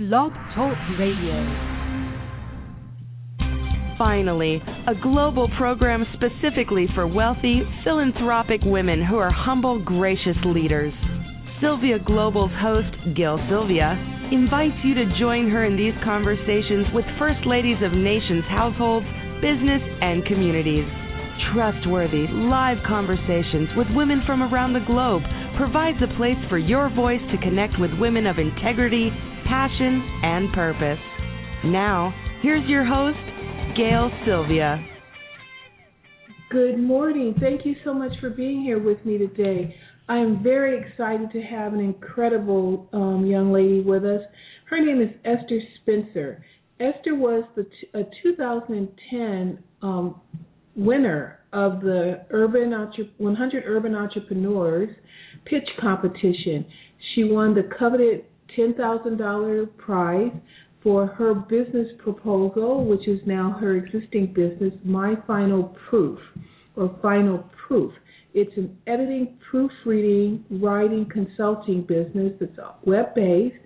Blog Talk Radio. Finally, a global program specifically for wealthy, philanthropic women who are humble, gracious leaders. Sylvia Global's host, Gail Sylvia, invites you to join her in these conversations with First Ladies of nations' households, business, and communities. Trustworthy, live conversations with women from around the globe provides a place for your voice to connect with women of integrity, passion, and purpose. Now, here's your host, Gail Sylvia. Good morning. Thank you so much for being here with me today. I am very excited to have an incredible um, young lady with us. Her name is Esther Spencer. Esther was the t- a 2010 um, winner of the Urban 100 Urban Entrepreneurs Pitch Competition. She won the coveted $10,000 prize for her business proposal, which is now her existing business, My Final Proof, or Final Proof. It's an editing, proofreading, writing, consulting business that's web based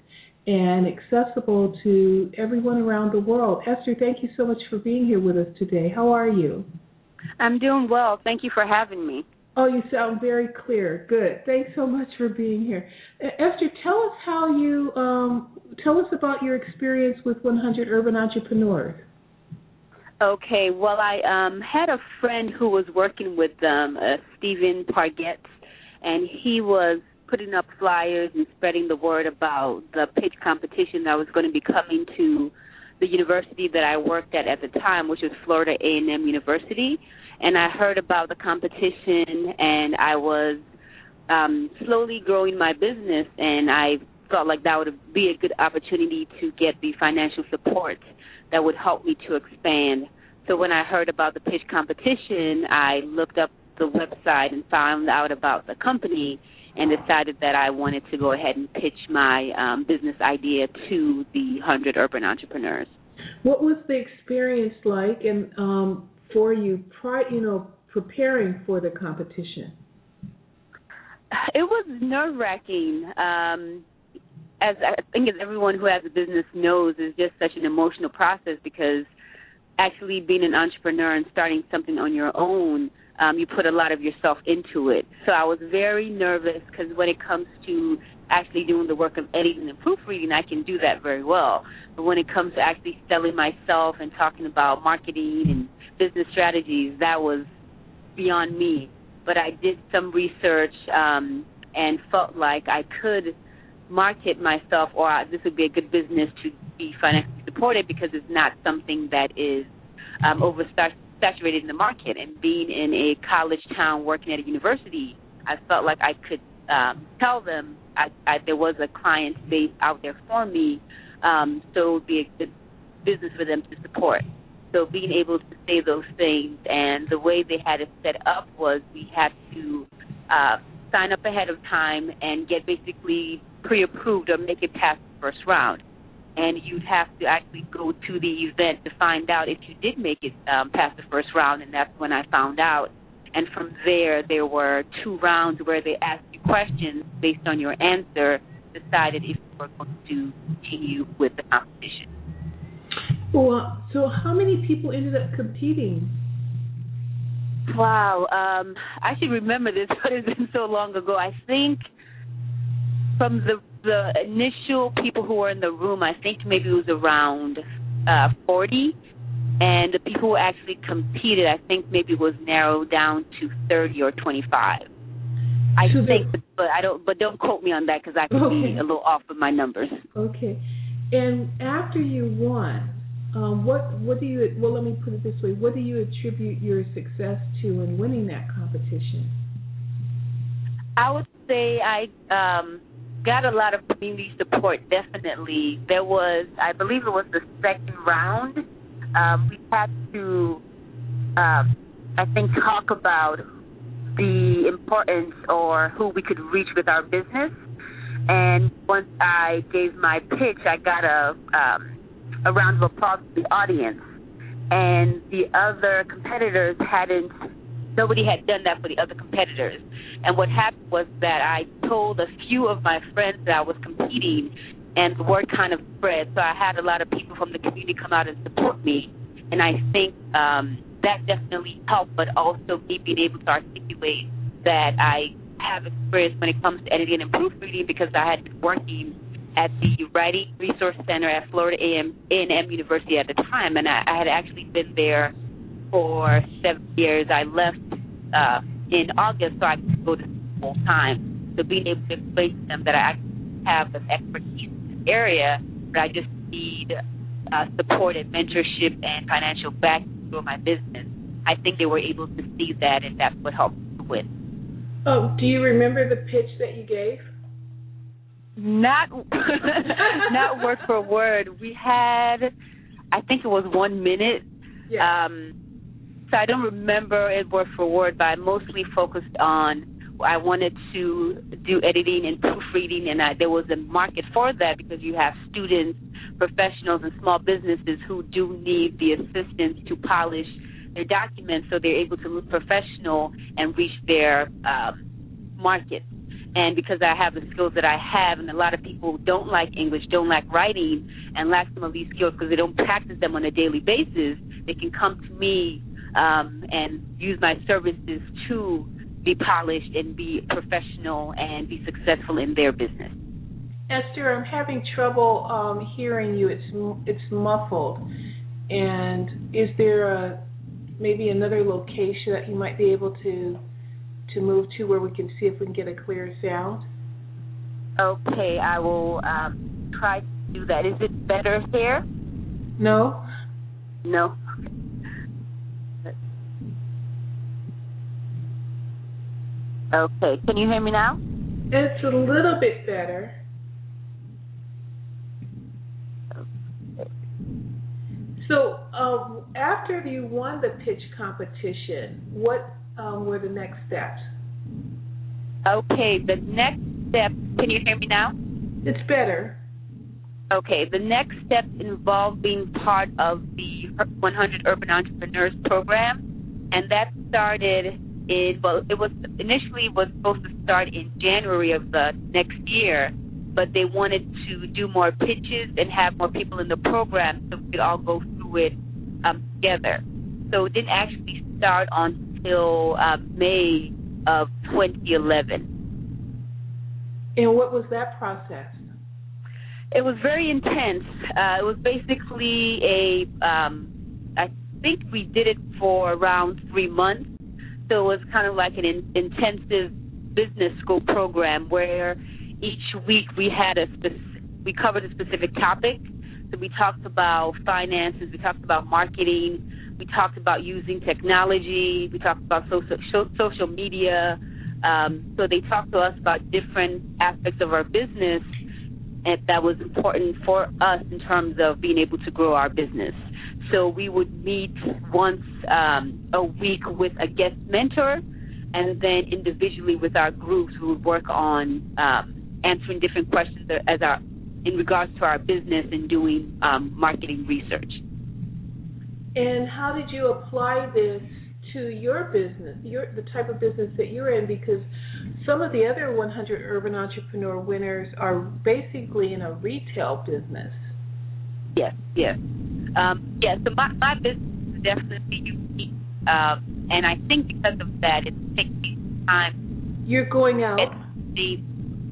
and accessible to everyone around the world. Esther, thank you so much for being here with us today. How are you? I'm doing well. Thank you for having me. Oh, you sound very clear. Good. Thanks so much for being here. Esther, tell us how you um, tell us about your experience with 100 Urban Entrepreneurs. Okay. Well, I um, had a friend who was working with them, uh, Stephen Pargetts, and he was putting up flyers and spreading the word about the pitch competition that was going to be coming to the university that I worked at at the time, which was Florida A&M University, and I heard about the competition, and I was um, slowly growing my business, and I felt like that would be a good opportunity to get the financial support that would help me to expand. So when I heard about the pitch competition, I looked up the website and found out about the company and decided that I wanted to go ahead and pitch my um, business idea to the 100 urban entrepreneurs. What was the experience like and um, for you, prior, you know, preparing for the competition? It was nerve wracking. Um, as I think as everyone who has a business knows, is just such an emotional process because actually being an entrepreneur and starting something on your own um, you put a lot of yourself into it. So I was very nervous because when it comes to actually doing the work of editing and proofreading, I can do that very well. But when it comes to actually selling myself and talking about marketing and business strategies, that was beyond me. But I did some research um, and felt like I could market myself, or this would be a good business to be financially supported because it's not something that is um, oversaturated saturated in the market. And being in a college town working at a university, I felt like I could um, tell them I, I, there was a client base out there for me, um, so it would be a good business for them to support. So being able to say those things, and the way they had it set up was we had to uh, sign up ahead of time and get basically pre-approved or make it past the first round and you'd have to actually go to the event to find out if you did make it um, past the first round, and that's when I found out. And from there, there were two rounds where they asked you questions based on your answer, decided if you were going to continue with the competition. Well, so how many people ended up competing? Wow, um, I should remember this, but it's been so long ago. I think from the the initial people who were in the room, I think maybe it was around uh, 40, and the people who actually competed, I think maybe was narrowed down to 30 or 25. I so think, but, but I don't. But don't quote me on that because I could okay. be a little off with my numbers. Okay. And after you won, um, what what do you? Well, let me put it this way: What do you attribute your success to in winning that competition? I would say I um, got a lot of community support. Definitely, there was, I believe it was the second round. Um, we had to, um, I think, talk about the importance or who we could reach with our business. And once I gave my pitch, I got a um, a round of applause from the audience, and the other competitors hadn't nobody had done that for the other competitors. And what happened was that I told a few of my friends that I was competing, and the word kind of spread. So I had a lot of people from the community come out and support me, and I think um, that definitely helped. But also me being able to articulate that I have experience when it comes to editing and proofreading because I had been working at the Writing Resource Center at Florida A&M, University at the time, and I, I had actually been there for seven years. I left uh, in August so I could go to full time. So being able to explain to them that I actually have the expertise in this area, but I just need uh, support and mentorship and financial backing for my business. I think they were able to see that, and that's what helped with. Oh, do you remember the pitch that you gave? Not, not word for word. We had, I think it was one minute. Yeah. Um, so I don't remember it word for word, but I mostly focused on I wanted to do editing and proofreading, and I, there was a market for that because you have students, professionals, and small businesses who do need the assistance to polish their documents so they're able to look professional and reach their um, market. And because I have the skills that I have, and a lot of people don't like English, don't like writing, and lack some of these skills because they don't practice them on a daily basis, they can come to me um, and use my services to be polished and be professional and be successful in their business. Esther, I'm having trouble um, hearing you. It's it's muffled. And is there a maybe another location that you might be able to to move to where we can see if we can get a clear sound? Okay, I will um, try to do that. Is it better here? No. No. Okay, can you hear me now? It's a little bit better. So, um, after you won the pitch competition, what um, were the next steps? Okay, the next step. Can you hear me now? It's better. Okay, the next step involved being part of the 100 Urban Entrepreneurs program, and that started in well, it was initially was supposed to start in January of the next year, but they wanted to do more pitches and have more people in the program so we could all go through it um, together. So it didn't actually start until uh, May of 2011. And what was that process? It was very intense. Uh, it was basically a, um, I think we did it for around three months. So it was kind of like an in, intensive business school program where each week we had a spec- we covered a specific topic. So we talked about finances, we talked about marketing, we talked about using technology, we talked about social social media. Um, so they talked to us about different aspects of our business that was important for us in terms of being able to grow our business. So we would meet once um, a week with a guest mentor, and then individually with our groups, we would work on um, answering different questions as our in regards to our business and doing um, marketing research. And how did you apply this to your business, your the type of business that you're in? Because some of the other 100 Urban Entrepreneur winners are basically in a retail business. Yes, yes. Um, yeah, so my, my business is definitely unique. Um, and I think because of that, it's taking me time. You're going out. The,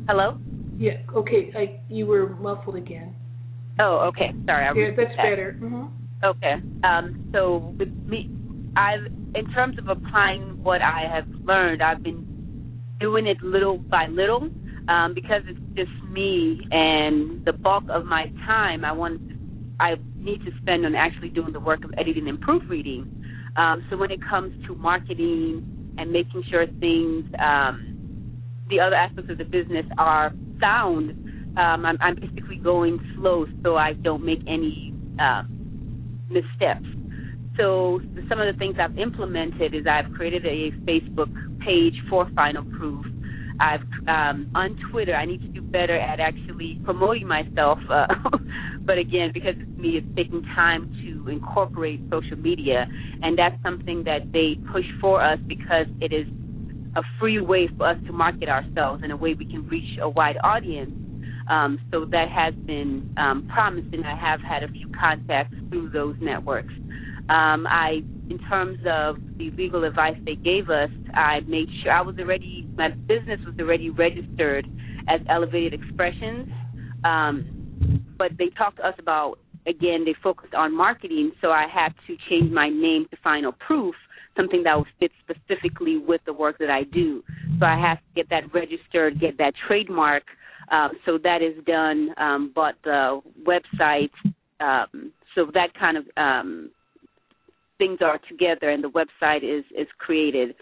hello? Yeah, okay. I, you were muffled again. Oh, okay. Sorry. I yeah, that's that. better. Mm-hmm. Okay. Um, so with me, I've, in terms of applying what I have learned, I've been doing it little by little um, because it's just me and the bulk of my time I want I need to spend on actually doing the work of editing and proofreading. Um, so when it comes to marketing and making sure things, um, the other aspects of the business are sound, um, I'm, I'm basically going slow so I don't make any uh, missteps. So some of the things I've implemented is I've created a Facebook page for Final Proof. I've um, on Twitter. I need to do better at actually promoting myself. Uh, but again, because it's me, it's taking time to incorporate social media, and that's something that they push for us because it is a free way for us to market ourselves in a way we can reach a wide audience. Um, so that has been um, promising. I have had a few contacts through those networks. Um, I, in terms of the legal advice they gave us, I made sure I was already my business was already registered as Elevated Expressions, um, but they talked to us about again they focused on marketing, so I had to change my name to Final Proof, something that would fit specifically with the work that I do. So I have to get that registered, get that trademark. Um, so that is done, um, but the website, um, so that kind of um, things are together and the website is is created.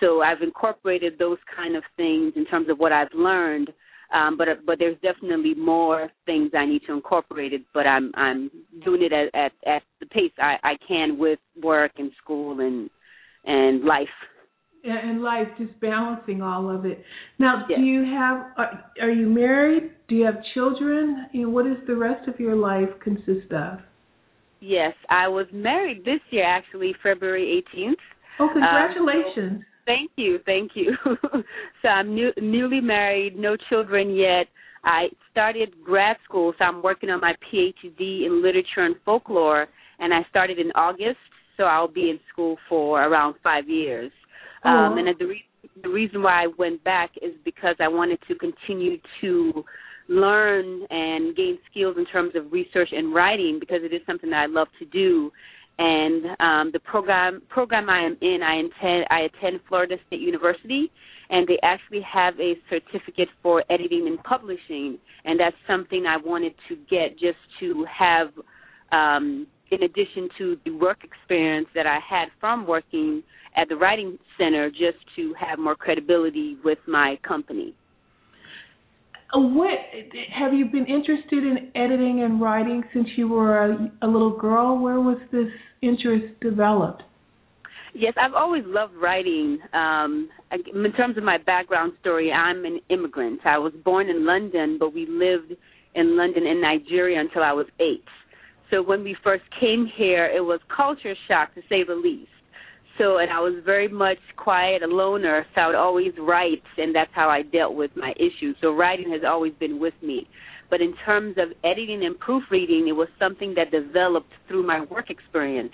So I've incorporated those kind of things in terms of what I've learned. Um, but but there's definitely more things I need to incorporate it. But I'm I'm doing it at at, at the pace I, I can with work and school and and life. And life, just balancing all of it. Now, yes. do you have? Are, are you married? Do you have children? You know, what does the rest of your life consist of? Yes, I was married this year, actually, February 18th. Oh, congratulations! Um, thank you, thank you. so I'm new, newly married, no children yet. I started grad school, so I'm working on my PhD in literature and folklore, and I started in August. So I'll be in school for around five years. Um, and the, re- the reason why I went back is because I wanted to continue to learn and gain skills in terms of research and writing because it is something that I love to do. And um, the program program I am in, I intend I attend Florida State University, and they actually have a certificate for editing and publishing, and that's something I wanted to get just to have, um, in addition to the work experience that I had from working at the Writing Center, just to have more credibility with my company. Uh, what have you been interested in editing and writing since you were a, a little girl? Where was this interest developed? Yes, I've always loved writing. Um, in terms of my background story, I'm an immigrant. I was born in London, but we lived in London and Nigeria until I was eight. So when we first came here, it was culture shock to say the least. So, and I was very much quiet, a loner, so I would always write, and that's how I dealt with my issues. So writing has always been with me. But in terms of editing and proofreading, it was something that developed through my work experience.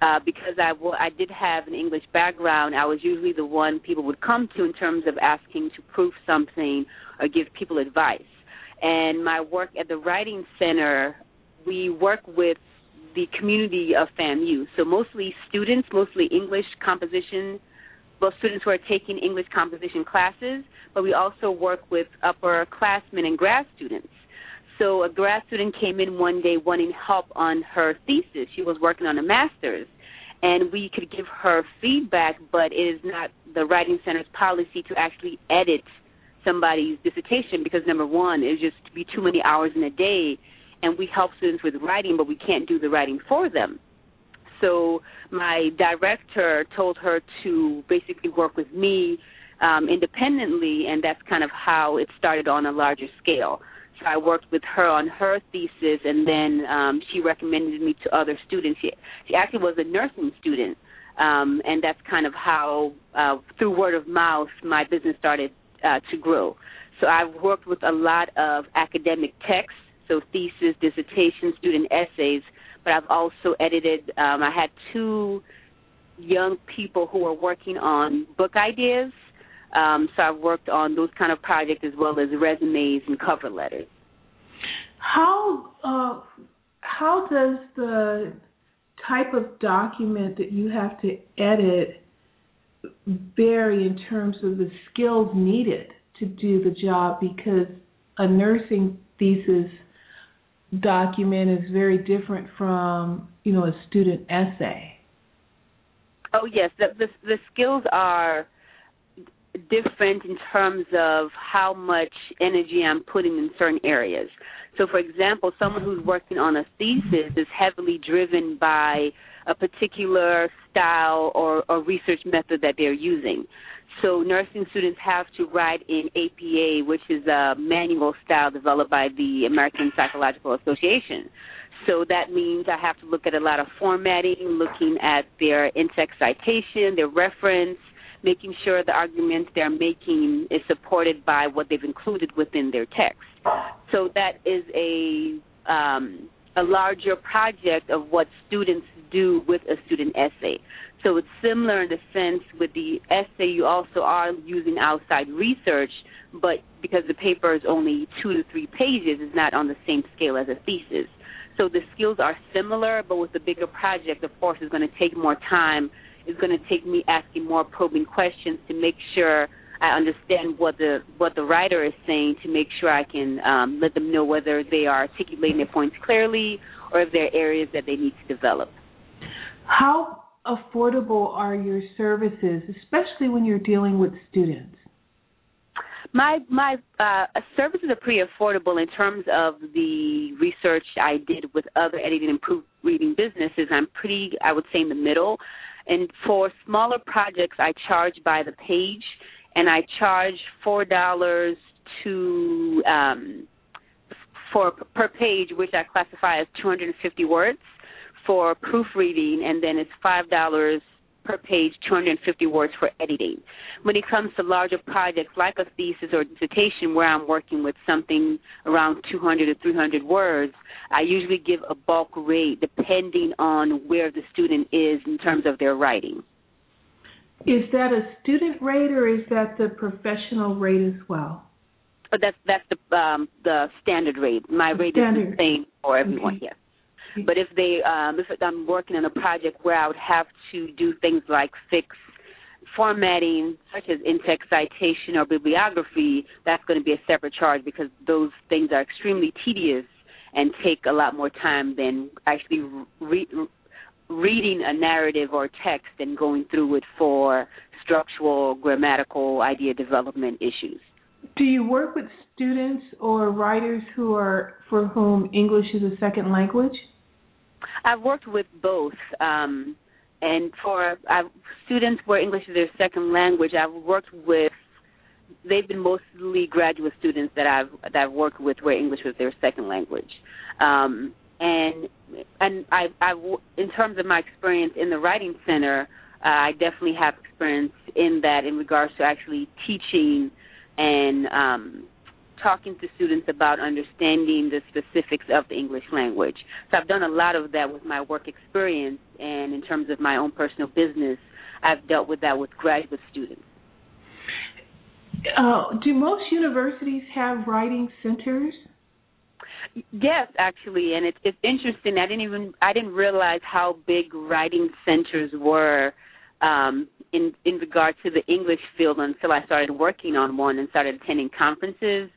Uh, because I, w- I did have an English background, I was usually the one people would come to in terms of asking to proof something or give people advice. And my work at the Writing Center, we work with the community of FAMU. So mostly students, mostly English composition, well, students who are taking English composition classes, but we also work with upperclassmen and grad students. So a grad student came in one day wanting help on her thesis. She was working on a master's, and we could give her feedback, but it is not the Writing Center's policy to actually edit somebody's dissertation because number one, it would just be too many hours in a day and we help students with writing, but we can't do the writing for them. So my director told her to basically work with me um, independently, and that's kind of how it started on a larger scale. So I worked with her on her thesis, and then um, she recommended me to other students. She, she actually was a nursing student, um, and that's kind of how, uh, through word of mouth, my business started uh, to grow. So I've worked with a lot of academic texts so thesis, dissertation, student essays. But I've also edited. Um, I had two young people who are working on book ideas. Um, so I've worked on those kind of projects as well as resumes and cover letters. How uh, how does the type of document that you have to edit vary in terms of the skills needed to do the job? Because a nursing thesis document is very different from you know a student essay. Oh yes, the the, the skills are different in terms of how much energy I'm putting in certain areas. So, for example, someone who's working on a thesis is heavily driven by a particular style or, or research method that they're using. So nursing students have to write in APA, which is a manual style developed by the American Psychological Association. So that means I have to look at a lot of formatting, looking at their in-text citation, their reference, making sure the arguments they're making is supported by what they've included within their text. So that is a um, a larger project of what students do with a student essay. So it's similar in the sense with the essay, you also are using outside research, but because the paper is only two to three pages, it's not on the same scale as a thesis. So the skills are similar, but with the bigger project, of course, it's going to take more time. It's going to take me asking more probing questions to make sure I understand what the what the writer is saying to make sure I can um, let them know whether they are articulating their points clearly or if there are areas that they need to develop. How affordable are your services, especially when you're dealing with students? My my uh, services are pretty affordable in terms of the research I did with other editing and proofreading businesses. I'm pretty, I would say, in the middle. And for smaller projects, I charge by the page and I charge four dollars to um, for per page, which I classify as 250 words for proofreading, and then it's five dollars per page, 250 words for editing. When it comes to larger projects like a thesis or dissertation, where I'm working with something around 200 to 300 words, I usually give a bulk rate depending on where the student is in terms of their writing. Is that a student rate or is that the professional rate as well? But that's that's the um, the standard rate. My rate standard. is the same for everyone. Okay. Yes. But if they um, if I'm working on a project where I would have to do things like fix formatting, such as in-text citation or bibliography, that's going to be a separate charge because those things are extremely tedious and take a lot more time than actually re- reading a narrative or text and going through it for structural, grammatical, idea development issues. Do you work with students or writers who are for whom English is a second language? I've worked with both. Um, and for I've, students where English is their second language, I've worked with. They've been mostly graduate students that I've that I've worked with where English was their second language. Um, and and I, I in terms of my experience in the writing center, uh, I definitely have experience in that in regards to actually teaching and um, talking to students about understanding the specifics of the English language. So I've done a lot of that with my work experience, and in terms of my own personal business, I've dealt with that with graduate students. Uh, do most universities have writing centers? Yes, actually, and it's it's interesting. I didn't even I didn't realize how big writing centers were um, in in regard to the English field until I started working on one and started attending conferences.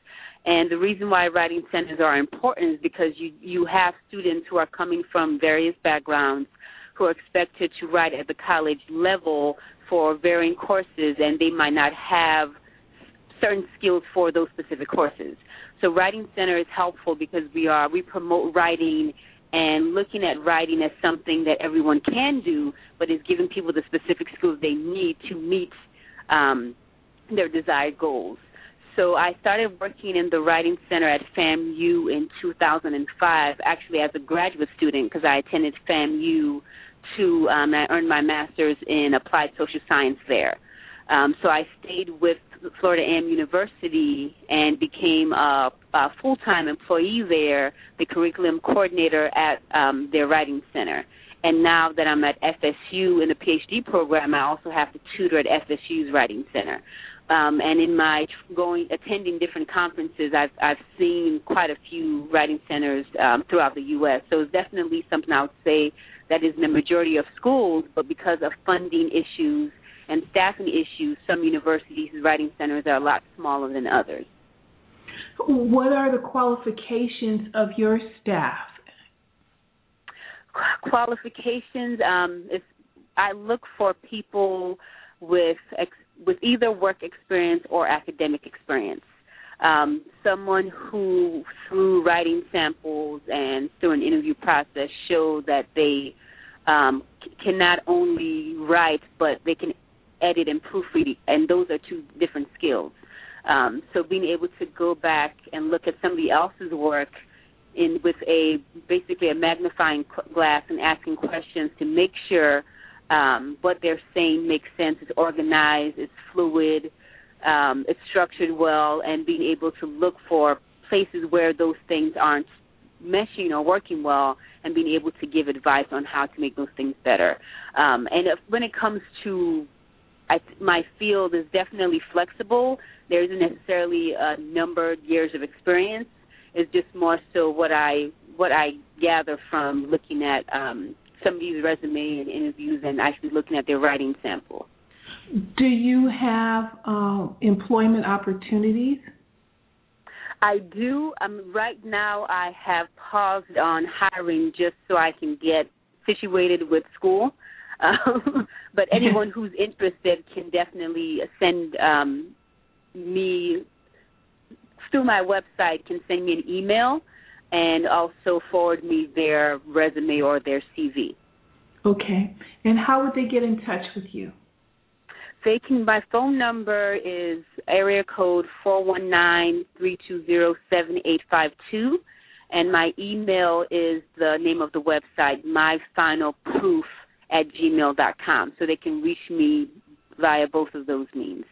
And the reason why writing centers are important is because you you have students who are coming from various backgrounds who are expected to write at the college level for varying courses, and they might not have certain skills for those specific courses. So Writing Center is helpful because we are we promote writing and looking at writing as something that everyone can do, but is giving people the specific skills they need to meet um, their desired goals. So I started working in the Writing Center at FAMU in 2005, actually as a graduate student because I attended FAMU to um, I earned my master's in applied social science there. Um, so I stayed with Florida A&M University and became a, a full-time employee there, the curriculum coordinator at um, their writing center. And now that I'm at FSU in the PhD program, I also have to tutor at FSU's writing center. Um, and in my going attending different conferences, I've I've seen quite a few writing centers um, throughout the U.S. So it's definitely something I would say that is in the majority of schools, but because of funding issues and staffing issues, some universities' writing centers are a lot smaller than others. What are the qualifications of your staff? Qualifications um, I look for people with ex, with either work experience or academic experience. Um, someone who, through writing samples and through an interview process, show that they um, can not only write but they can edit and proofread, and those are two different skills. Um, so being able to go back and look at somebody else's work in with a basically a magnifying glass and asking questions to make sure um, what they're saying makes sense, it's organized, it's fluid, um, it's structured well, and being able to look for places where those things aren't meshing or working well and being able to give advice on how to make those things better. Um, and if, when it comes to I, my field is definitely flexible. There isn't necessarily a numbered years of experience. It's just more so what I what I gather from looking at um, somebody's resume and interviews and actually looking at their writing sample. Do you have uh, employment opportunities? I do. Um, right now, I have paused on hiring just so I can get situated with school. Um, but anyone who's interested can definitely send um, me through my website can send me an email and also forward me their resume or their CV. Okay. And how would they get in touch with you? They can. My phone number is area code four one nine three two zero seven eight five two, and my email is the name of the website, my final proof at gmail dot com. So they can reach me via both of those means.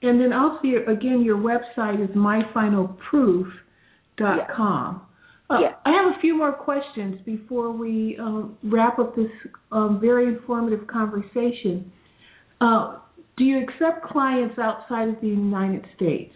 And then also, again, your website is myfinalproof.com. Yes. Uh, yes. I have a few more questions before we um, wrap up this um, very informative conversation. Uh, do you accept clients outside of the United States?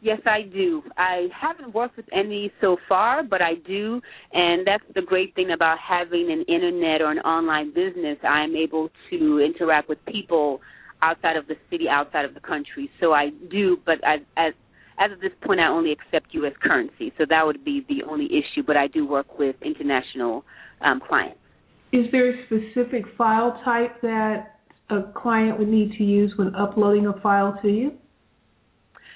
Yes, I do. I haven't worked with any so far, but I do, and that's the great thing about having an internet or an online business. I'm able to interact with people outside of the city, outside of the country. So I do, but as as as of this point, I only accept U.S. currency, so that would be the only issue. But I do work with international um, clients. Is there a specific file type that a client would need to use when uploading a file to you?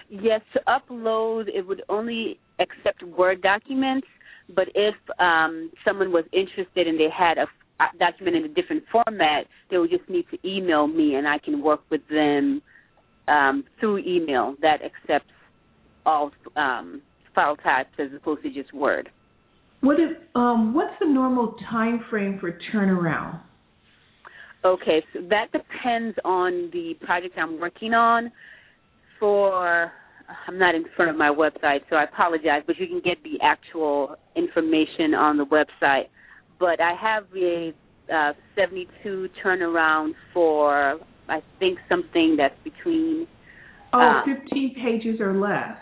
Yes, to upload, it would only accept Word documents. But if um, someone was interested and they had a document in a different format, they would just need to email me, and I can work with them um, through email that accepts all um, file types as opposed to just Word. What is um, what's the normal time frame for turnaround? Okay, so that depends on the project I'm working on. For I'm not in front of my website, so I apologize, but you can get the actual information on the website but I have a uh, 72 turnaround for I think something that's between oh um, 15 pages or less.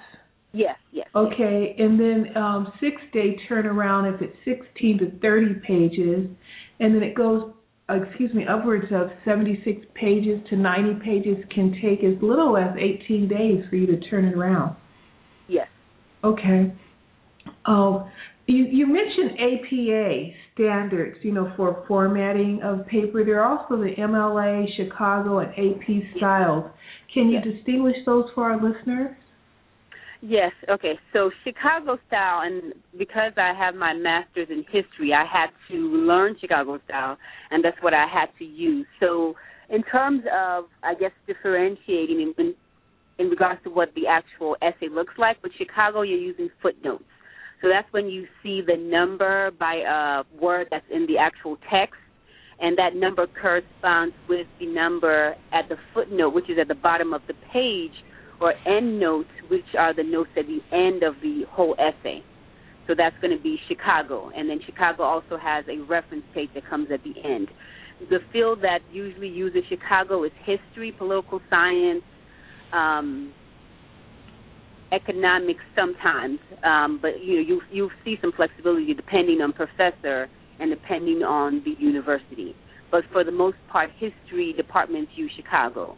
Yes, yes. Okay, and then um, six day turnaround if it's 16 to 30 pages, and then it goes, uh, excuse me, upwards of 76 pages to 90 pages can take as little as 18 days for you to turn it around. Yes. Okay. Oh, you, you mentioned APA standards, you know, for formatting of paper. There are also the MLA, Chicago, and AP styles. Can you yes. distinguish those for our listeners? Yes. Okay. So Chicago style, and because I have my master's in history, I had to learn Chicago style, and that's what I had to use. So, in terms of, I guess, differentiating in, in, in regards to what the actual essay looks like, with Chicago, you're using footnotes. So that's when you see the number by a word that's in the actual text, and that number corresponds with the number at the footnote, which is at the bottom of the page, or end notes, which are the notes at the end of the whole essay. So that's going to be Chicago, and then Chicago also has a reference page that comes at the end. The field that usually uses Chicago is history, political science, um, economics sometimes, um, but you know you you see some flexibility depending on professor and depending on the university. But for the most part, history departments use Chicago.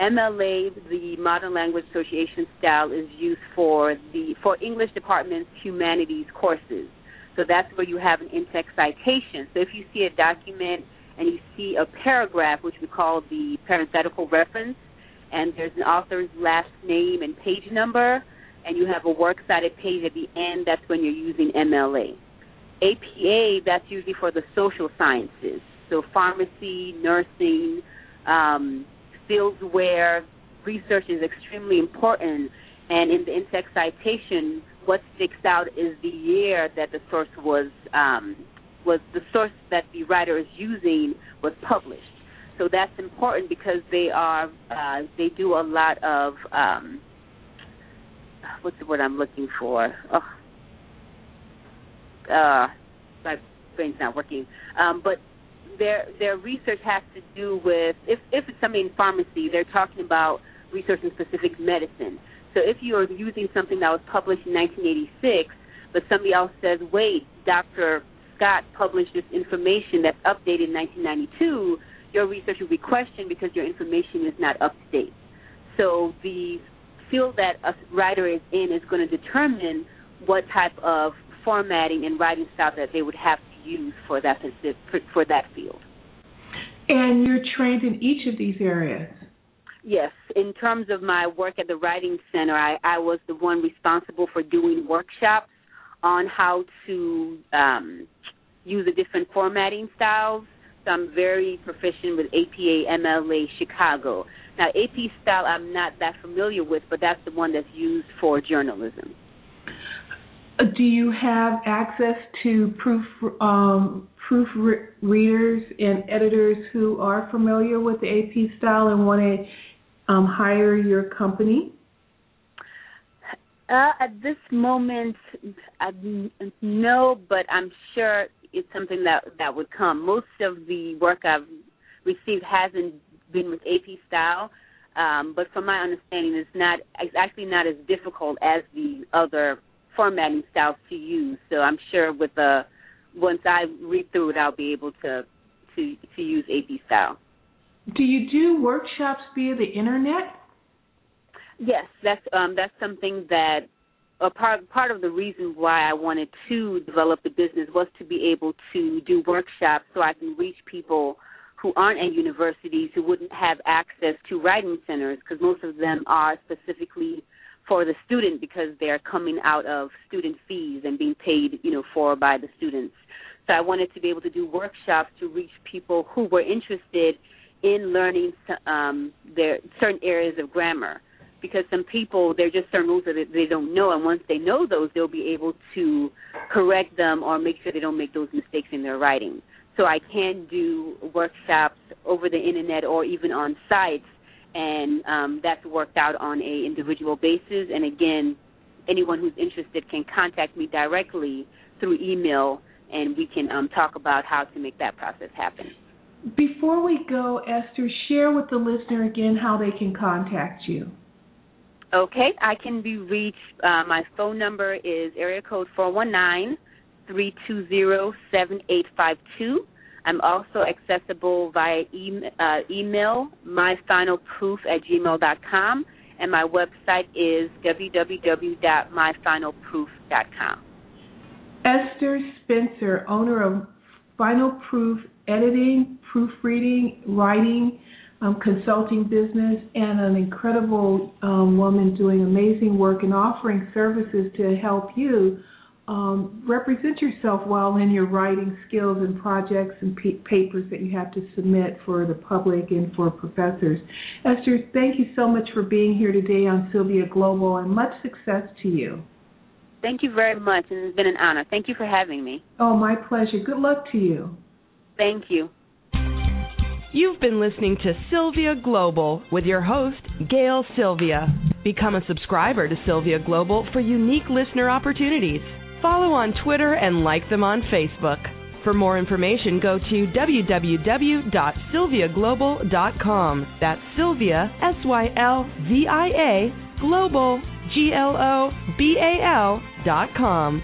MLA, the Modern Language Association style, is used for the for English departments humanities courses. So that's where you have an in-text citation. So if you see a document and you see a paragraph, which we call the parenthetical reference, and there's an author's last name and page number, and you have a works cited page at the end, that's when you're using MLA. APA, that's usually for the social sciences, so pharmacy, nursing, um, fields where research is extremely important. And in the in-text citation, what sticks out is the year that the source was um, was the source that the writer is using was published. so that's important because they are uh, they do a lot of um, what's the word I'm looking for? Oh, uh, my brain's not working. Um, but their their research has to do with if if it's something in pharmacy, they're talking about researching specific medicine. So if you are using something that was published in 1986, but somebody else says, "Wait, Doctor Scott published this information that's updated in 1992," your research will be questioned because your information is not up to date. So the field that a writer is in is going to determine what type of formatting and writing style that they would have use for that for that field. And you're trained in each of these areas. Yes, in terms of my work at the Writing Center, I, I was the one responsible for doing workshops on how to um, use the different formatting styles. So I'm very proficient with APA, MLA, Chicago. Now, AP style I'm not that familiar with, but that's the one that's used for journalism. Do you have access to proof um, proofreaders and editors who are familiar with the AP style and want to um, hire your company? Uh, at this moment, I, no, but I'm sure it's something that that would come. Most of the work I've received hasn't been with AP style, um, but from my understanding, it's not it's actually not as difficult as the other formatting styles to use. So I'm sure with the once I read through it, I'll be able to to to use AP style. Do you do workshops via the internet? Yes, that's um, that's something that a part part of the reason why I wanted to develop the business was to be able to do workshops so I can reach people who aren't at universities who wouldn't have access to writing centers because most of them are specifically for the student because they're coming out of student fees and being paid, you know, for by the students. So I wanted to be able to do workshops to reach people who were interested in learning um, their certain areas of grammar. Because some people, there are just certain rules that they don't know, and once they know those, they'll be able to correct them or make sure they don't make those mistakes in their writing. So I can do workshops over the internet or even on sites and um, that's worked out on a individual basis. And again, anyone who's interested can contact me directly through email, and we can um, talk about how to make that process happen. Before we go, Esther, share with the listener again how they can contact you. Okay, I can be reached. Uh, my phone number is area code four one nine three two zero seven eight five two. I'm also accessible via e- uh, email, myfinalproof at gmail.com, and my website is www.myfinalproof.com. Esther Spencer, owner of Final Proof Editing, Proofreading, Writing, um, Consulting Business, and an incredible um, woman doing amazing work and offering services to help you um, represent yourself well in your writing skills and projects and p- papers that you have to submit for the public and for professors. Esther, thank you so much for being here today on Sylvia Global and much success to you. Thank you very much, and it's been an honor. Thank you for having me. Oh, my pleasure. Good luck to you. Thank you. You've been listening to Sylvia Global with your host, Gail Sylvia. Become a subscriber to Sylvia Global for unique listener opportunities. Follow on Twitter and like them on Facebook. For more information, go to www.sylviaglobal.com. That's Sylvia, S Y L V I A, Global, G L O B A L dot com.